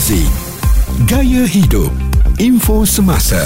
Music Gaya hidup. Info semasa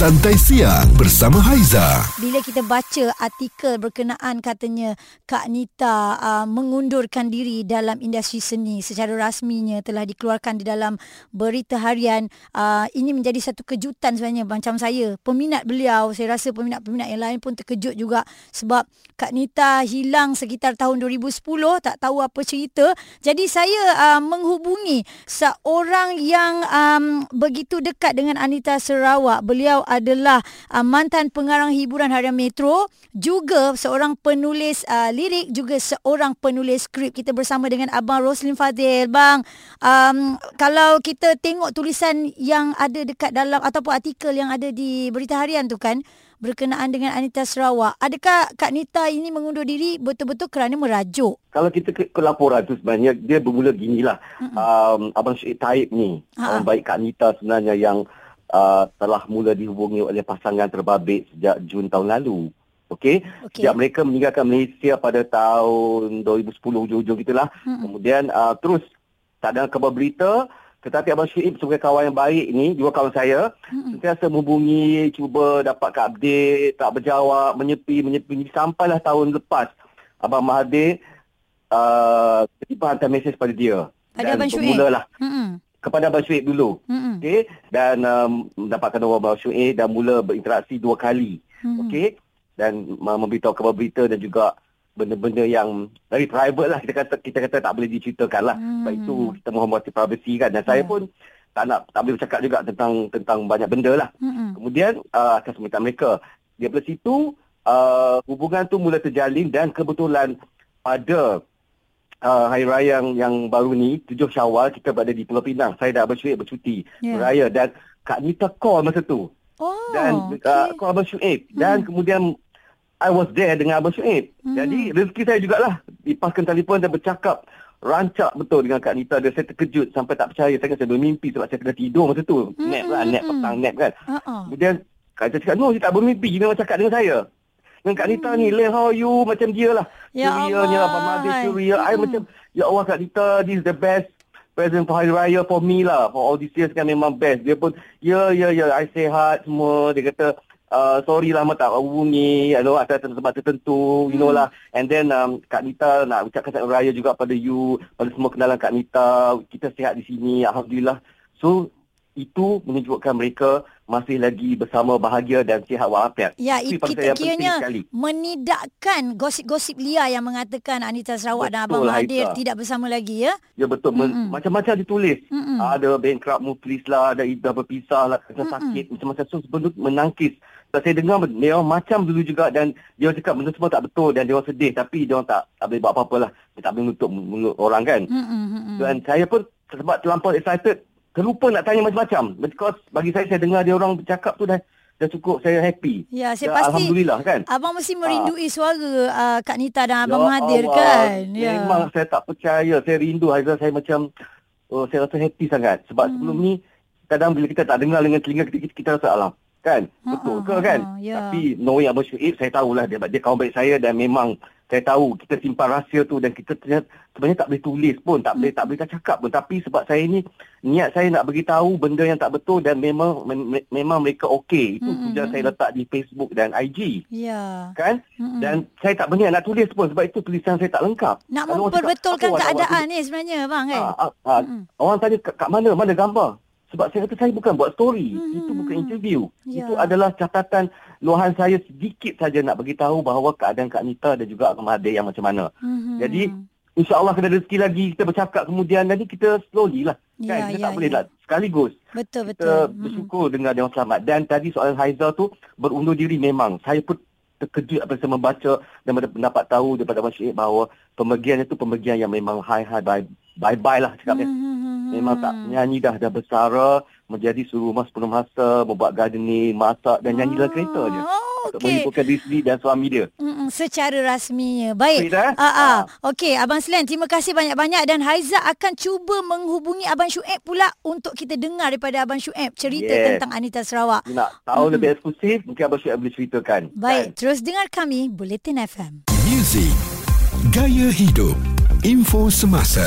Santai siang bersama Haiza. Bila kita baca artikel berkenaan katanya Kak Nita uh, mengundurkan diri dalam industri seni secara rasminya telah dikeluarkan di dalam berita harian. Uh, ini menjadi satu kejutan sebenarnya macam saya. Peminat beliau, saya rasa peminat-peminat yang lain pun terkejut juga sebab Kak Nita hilang sekitar tahun 2010, tak tahu apa cerita. Jadi saya uh, menghubungi seorang yang um, begitu dekat dengan Anita Sarawak. Beliau adalah uh, mantan pengarang hiburan harian Metro, juga seorang penulis uh, lirik, juga seorang penulis skrip. Kita bersama dengan Abang Roslin Fadil. Bang, um, kalau kita tengok tulisan yang ada dekat dalam ataupun artikel yang ada di berita harian tu kan, berkenaan dengan Anita Sarawak. Adakah Kak Nita ini mengundur diri betul-betul kerana merajuk? Kalau kita ke, ke laporan tu sebenarnya dia bermula ginilah. Um, Abang Syed Taib ni, Ha. orang baik Kak Nita sebenarnya yang uh, telah mula dihubungi oleh pasangan terbabit sejak Jun tahun lalu. Okey. Okey. Sejak mereka meninggalkan Malaysia pada tahun 2010 hujung-hujung gitulah. Mm-mm. Kemudian uh, terus tak ada khabar berita tetapi Abang Syed sebagai kawan yang baik ni, juga kawan saya, Mm-mm. sentiasa menghubungi, cuba dapatkan update, tak berjawab, menyepi, menyepi. Sampailah tahun lepas Abang Mahathir uh, tiba hantar mesej pada dia. Pada Abang Syuib? bermulalah Mm-mm. Kepada Abang Syuib dulu. Mm-mm. Okey dan um, mendapatkan nombor Abang Syuib dan mula berinteraksi dua kali. Mm-mm. Okey dan uh, memberitahu khabar berita dan juga benda-benda yang very private lah kita kata kita kata tak boleh diceritakan lah. Hmm. Sebab itu kita menghormati privacy kan dan saya Ya. pun tak nak tak boleh bercakap juga tentang tentang banyak benda lah. Mm-mm. Kemudian uh, atas permintaan mereka daripada situ uh, hubungan tu mula terjalin dan kebetulan pada uh, hari raya yang, yang baru ni 7 Syawal kita berada di Pulau Pinang. Saya dah bersyuik bercuti Ya. beraya dan Kak Nita call masa tu Oh, dan okey. uh, call Abang Syuib dan kemudian I was there dengan Abang Syuib. Hmm. Jadi rezeki saya jugalah dipaskan telefon dan bercakap rancak betul dengan Kak Nita dan saya terkejut sampai tak percaya saya kata saya bermimpi sebab saya kena tidur masa tu. Hmm, Nap lah, hmm, nap hmm. petang nap kan. Uh-uh. Kemudian Kak Nita cakap, no, dia tak bermimpi. Dia memang cakap dengan saya. Dengan Kak Nita ni, Len, how are you? Macam dia lah. Hmm. Ya Ceria-nya, Allah, Abang Mahathir hai. ceria. I Hmm. macam, ya Allah Kak Nita, this is the best present for Hari Raya for me lah. For all these years kan memang best. Dia pun, ya, ya, ya, I sihat semua. Dia kata, Uh, sorry lah, Mak tak hubungi, you know, atas sebab tertentu, you know Hmm. lah. And then um, Kak Nita nak ucapkan selamat raya juga pada you, pada semua kenalan Kak Nita. Kita sihat di sini, Alhamdulillah. So, itu menunjukkan mereka masih lagi bersama bahagia dan sihat walafiat. Ya, Itu kita kiranya menidakkan gosip-gosip liar yang mengatakan Anita Sarawak dan Betul, Abang Mahathir tidak bersama lagi ya. Ya betul, Mm-mm. macam-macam ditulis. Mm-mm. Ada bankrupt mu please lah, ada ida berpisah lah, kena Mm-mm. sakit, macam-macam. So, tu menangkis. Dan saya dengar dia orang macam dulu juga dan dia orang cakap benda semua tak betul dan dia orang sedih tapi dia orang tak, tak boleh buat apa-apa lah. Dia tak boleh menutup mulut orang kan. Mm-mm. Dan saya pun sebab terlampau excited, terlupa nak tanya macam-macam. Because bagi saya, saya dengar dia orang bercakap tu dah dah cukup saya happy. Ya, saya Dan pasti Alhamdulillah kan. Abang mesti merindui suara uh, Kak Nita dan Ya Abang Mahathir Allah, kan. Ya. Memang saya tak percaya. Saya rindu Haizal. Saya macam, oh, saya rasa happy sangat. Sebab Hmm. sebelum ni, kadang bila kita tak dengar dengan telinga kita, kita, kita rasa alam. Kan? Ha, Betul ha, ke ha, kan? ha, ya. Tapi knowing Abang Syuib, saya tahulah dia, dia kawan baik saya dan memang saya tahu kita simpan rahsia tu dan kita ternyata, sebenarnya tak boleh tulis pun, tak boleh tak boleh tak cakap pun. Tapi sebab saya ni niat saya nak beritahu benda yang tak betul dan memang me- memang mereka okey. Itu Mm-mm, tujuan saya letak di Facebook dan IG. Ya. Kan? Mm-mm. Dan saya tak berniat nak tulis pun sebab itu tulisan saya tak lengkap. nak Kalau orang cakap, memperbetulkan keadaan ni sebenarnya bang kan. Ah, ah, ah, Mm-mm. orang tanya kat, kat mana, mana gambar. Sebab saya kata saya bukan buat story. Hmm, Itu bukan interview. Ya. Itu adalah catatan luahan saya sedikit saja nak beritahu bahawa keadaan Kak Nita dan juga Abang Mahathir yang macam mana. Mhm. Jadi, InsyaAllah kena rezeki lagi kita bercakap kemudian nanti kita slowly lah. Kan? Kita ya, tak boleh ya. nak sekaligus. betul Kita betul. Mhm. bersyukur dengan dia selamat. Dan tadi soalan Haizal tu berundur diri memang. Saya pun terkejut apabila saya membaca dan mendapat tahu daripada Abang Syed bahawa pemergian itu pemergian yang memang high-high bye, bye-bye lah cakapnya. Memang tak nyanyi dah dah bersara menjadi suruh mas penuh masa membuat gardening, masak dan nyanyi dalam kereta je. Oh, Untuk okey. menghiburkan diri sendiri dan suami dia. Mm-mm, secara rasminya. Baik. Eh? Ah, ah. Ah. Okey, Abang Slan, terima kasih banyak-banyak dan Haiza akan cuba menghubungi Abang Syuib pula untuk kita dengar daripada Abang Syuib cerita Yes. tentang Anita Sarawak. Nak tahu lebih eksklusif, mungkin Abang Syed boleh ceritakan. Baik, Kan? terus dengar kami Bulletin FM. Music Gaya hidup Info semasa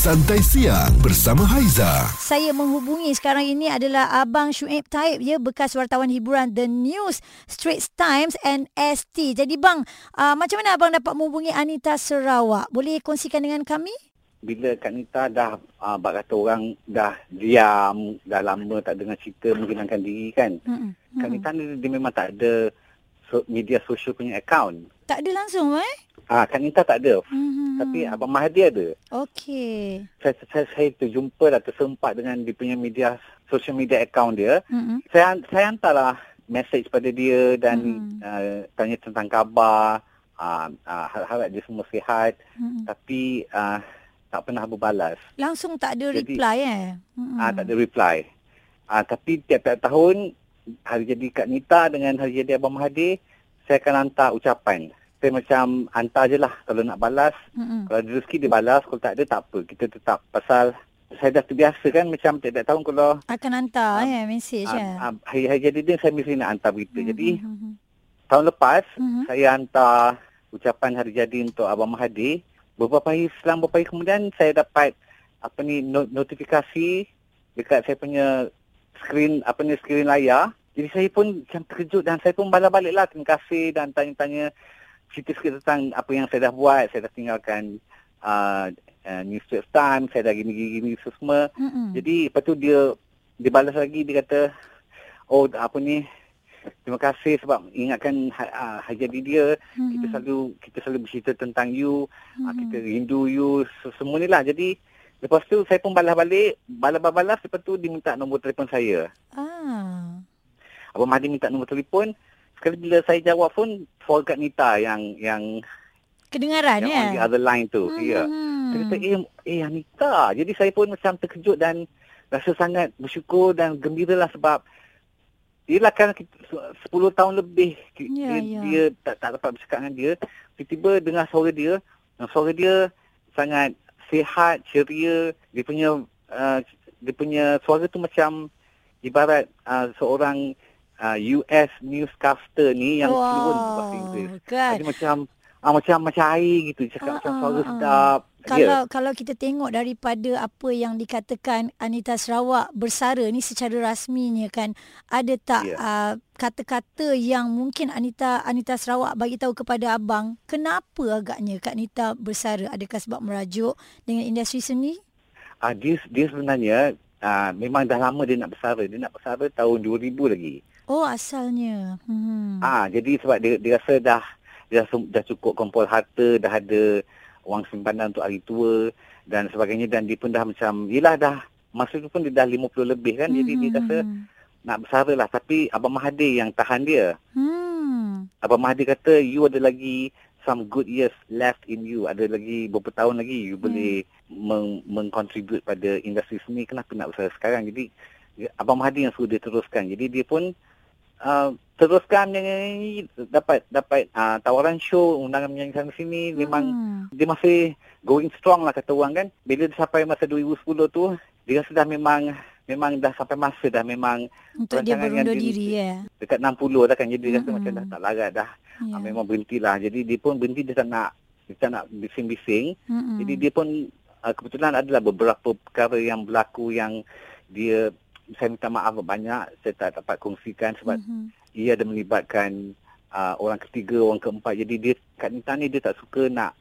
Santai Siang bersama Haiza. Saya menghubungi sekarang ini adalah Abang Shuib Taib ya bekas wartawan hiburan The News, Straits Times and ST. Jadi bang, uh, macam mana abang dapat menghubungi Anita Sarawak? Boleh kongsikan dengan kami? bila Kak Nita dah uh, bak kata orang dah diam, dah lama tak dengar cerita menghilangkan diri kan. Hmm. Kak Nita ni dia memang tak ada so, media sosial punya account. Tak ada langsung eh? Ah, Kak Nita tak ada. Hmm. Tapi Abang Mahdi ada. Okey. Saya, saya, saya terjumpa dah tersempat dengan dia punya media social media account dia. Hmm. Saya saya hantarlah message pada dia dan Hmm. uh, tanya tentang khabar, uh, uh, harap dia semua sihat. Hmm. Tapi uh, tak pernah berbalas. Langsung tak ada Jadi- reply eh? Hmm. Ah tak ada reply. Ah tapi tiap-tiap tahun hari jadi Kak Nita dengan hari jadi Abang Mahathir saya akan hantar ucapan. Saya macam hantar je lah kalau nak balas. Hmm. Kalau ada rezeki dia balas, kalau tak ada tak apa. Kita tetap pasal saya dah terbiasa kan macam tiap-tiap tahun kalau Akan hantar eh message eh. ah, ah, hari, hari jadi dia saya mesti nak hantar berita. Jadi Hmm, hmm, tahun lepas hmm. saya hantar ucapan hari jadi untuk Abang Mahathir. Beberapa hari selang beberapa hari kemudian saya dapat apa ni no- notifikasi dekat saya punya skrin apa ni skrin layar. Jadi saya pun macam terkejut dan saya pun balik-balik lah terima kasih dan tanya-tanya cerita sikit tentang apa yang saya dah buat. Saya dah tinggalkan uh, uh, News Straits Times, saya dah gini-gini semua. Hmm, hmm. Jadi lepas tu dia dia balas lagi dia kata oh apa ni terima kasih sebab ingatkan ha- ah, hari jadi dia Hmm, kita selalu kita selalu bercerita tentang you Hmm, uh, kita rindu you se- semua ni lah jadi lepas tu saya pun balas balik balas-balas lepas tu dia minta nombor telefon saya Ah. Abang Mahdi minta nombor telefon bila saya jawab pun call kat Nita yang yang Kedengaran yang ya? on the other line tu Hmm, ya hmm. Kata, eh, eh Anita. Jadi saya pun macam terkejut dan rasa sangat bersyukur dan gembira lah sebab Yelah kan kita, 10 tahun lebih Ya, dia, ya. dia tak, tak dapat bercakap dengan dia. Tiba-tiba dengar suara dia. Suara dia sangat sihat, ceria. Dia punya uh, dia punya suara tu macam ibarat uh, seorang uh, US newscaster ni yang fluent bahasa Inggeris. kan? Jadi macam ah, macam macam air gitu. Cakap Ah, macam ah, suara ah. sedap. Kalau kalau kita tengok daripada apa yang dikatakan Anita Sarawak bersara ni secara rasminya kan ada tak Ya. uh, kata-kata yang mungkin Anita Anita Sarawak bagi tahu kepada abang kenapa agaknya Kak Nita bersara adakah sebab merajuk dengan industri seni Ah dia dia sebenarnya ah memang dah lama dia nak bersara. Dia nak bersara tahun 2000 lagi. Oh asalnya hmm Ah jadi sebab dia dia rasa dah dia rasa dah cukup kumpul harta, dah ada wang simpanan untuk hari tua dan sebagainya dan dia pun dah macam yelah dah masa tu pun dia dah 50 lebih kan. Jadi dia rasa Hmm. nak bersara lah tapi Abang Mahathir yang tahan dia. hmm Abang Mahathir kata you ada lagi some good years left in you. Ada lagi beberapa tahun lagi you Hmm. boleh meng- mengcontribute pada industri seni. Kenapa nak bersara sekarang? Jadi Abang Mahathir yang suruh dia teruskan. Jadi dia pun uh, teruskan menyanyi dapat dapat uh, tawaran show undangan menyanyi sana sini memang hmm. dia masih going strong lah kata orang kan. Bila dia sampai masa 2010 tu dia rasa dah memang memang dah sampai masa dah memang untuk dia berundur dia- diri ya dekat 60 dah kan jadi dia rasa Mm-mm. macam dah tak larat dah ya Ah, memang berhentilah. Jadi dia pun berhenti dia tak nak dia tak nak bising-bising. Hmm. Jadi dia pun uh, kebetulan adalah beberapa perkara yang berlaku yang dia saya minta maaf banyak saya tak dapat kongsikan sebab Mhm. ia ada melibatkan uh, orang ketiga, orang keempat. Jadi dia kat Nita ni dia tak suka nak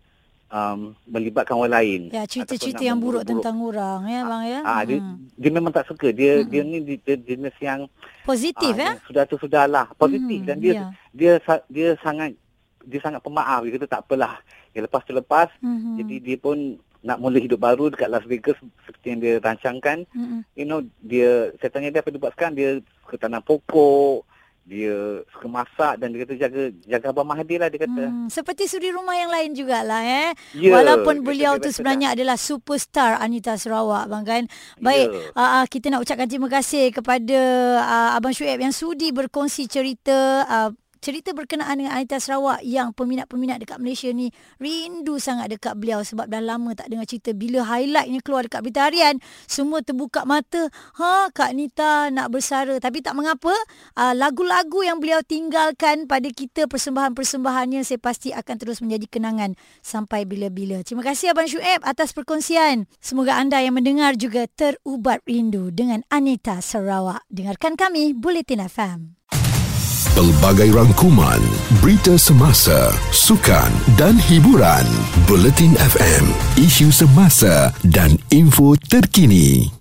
um, melibatkan orang lain. Ya, cerita-cerita yang buruk tentang orang ya bang ya. Ah, dia, Hmm. dia memang tak suka. Dia Mm-mm. dia ni dia, dia jenis yang Positif ah, ya. sudah tu sudahlah positif Hmm, dan dia ya. dia sa- dia sangat dia sangat pemaaf dia kata tak apalah yang lepas tu lepas Mhm. jadi dia pun nak mula hidup baru dekat Las Vegas seperti yang dia rancangkan Mhm. you know dia saya tanya dia apa dia buat sekarang dia suka tanam pokok dia suka masak dan dia kata jaga jaga Abang Mahathir lah dia kata Hmm, seperti suri rumah yang lain jugalah eh. Ya, Walaupun beliau tu sebenarnya adalah superstar Anita Sarawak bang kan. Baik, Ya. uh, uh, kita nak ucapkan terima kasih kepada uh, Abang Shuib yang sudi berkongsi cerita uh, cerita berkenaan dengan Anita Sarawak yang peminat-peminat dekat Malaysia ni rindu sangat dekat beliau sebab dah lama tak dengar cerita. Bila highlightnya keluar dekat berita harian, semua terbuka mata. Ha, Kak Nita nak bersara. Tapi tak mengapa, uh, lagu-lagu yang beliau tinggalkan pada kita, persembahan-persembahannya saya pasti akan terus menjadi kenangan sampai bila-bila. Terima kasih Abang Shuib atas perkongsian. Semoga anda yang mendengar juga terubat rindu dengan Anita Sarawak. Dengarkan kami, Bulletin FM. Pelbagai rangkuman, berita semasa, sukan dan hiburan. Bulletin FM, isu semasa dan info terkini.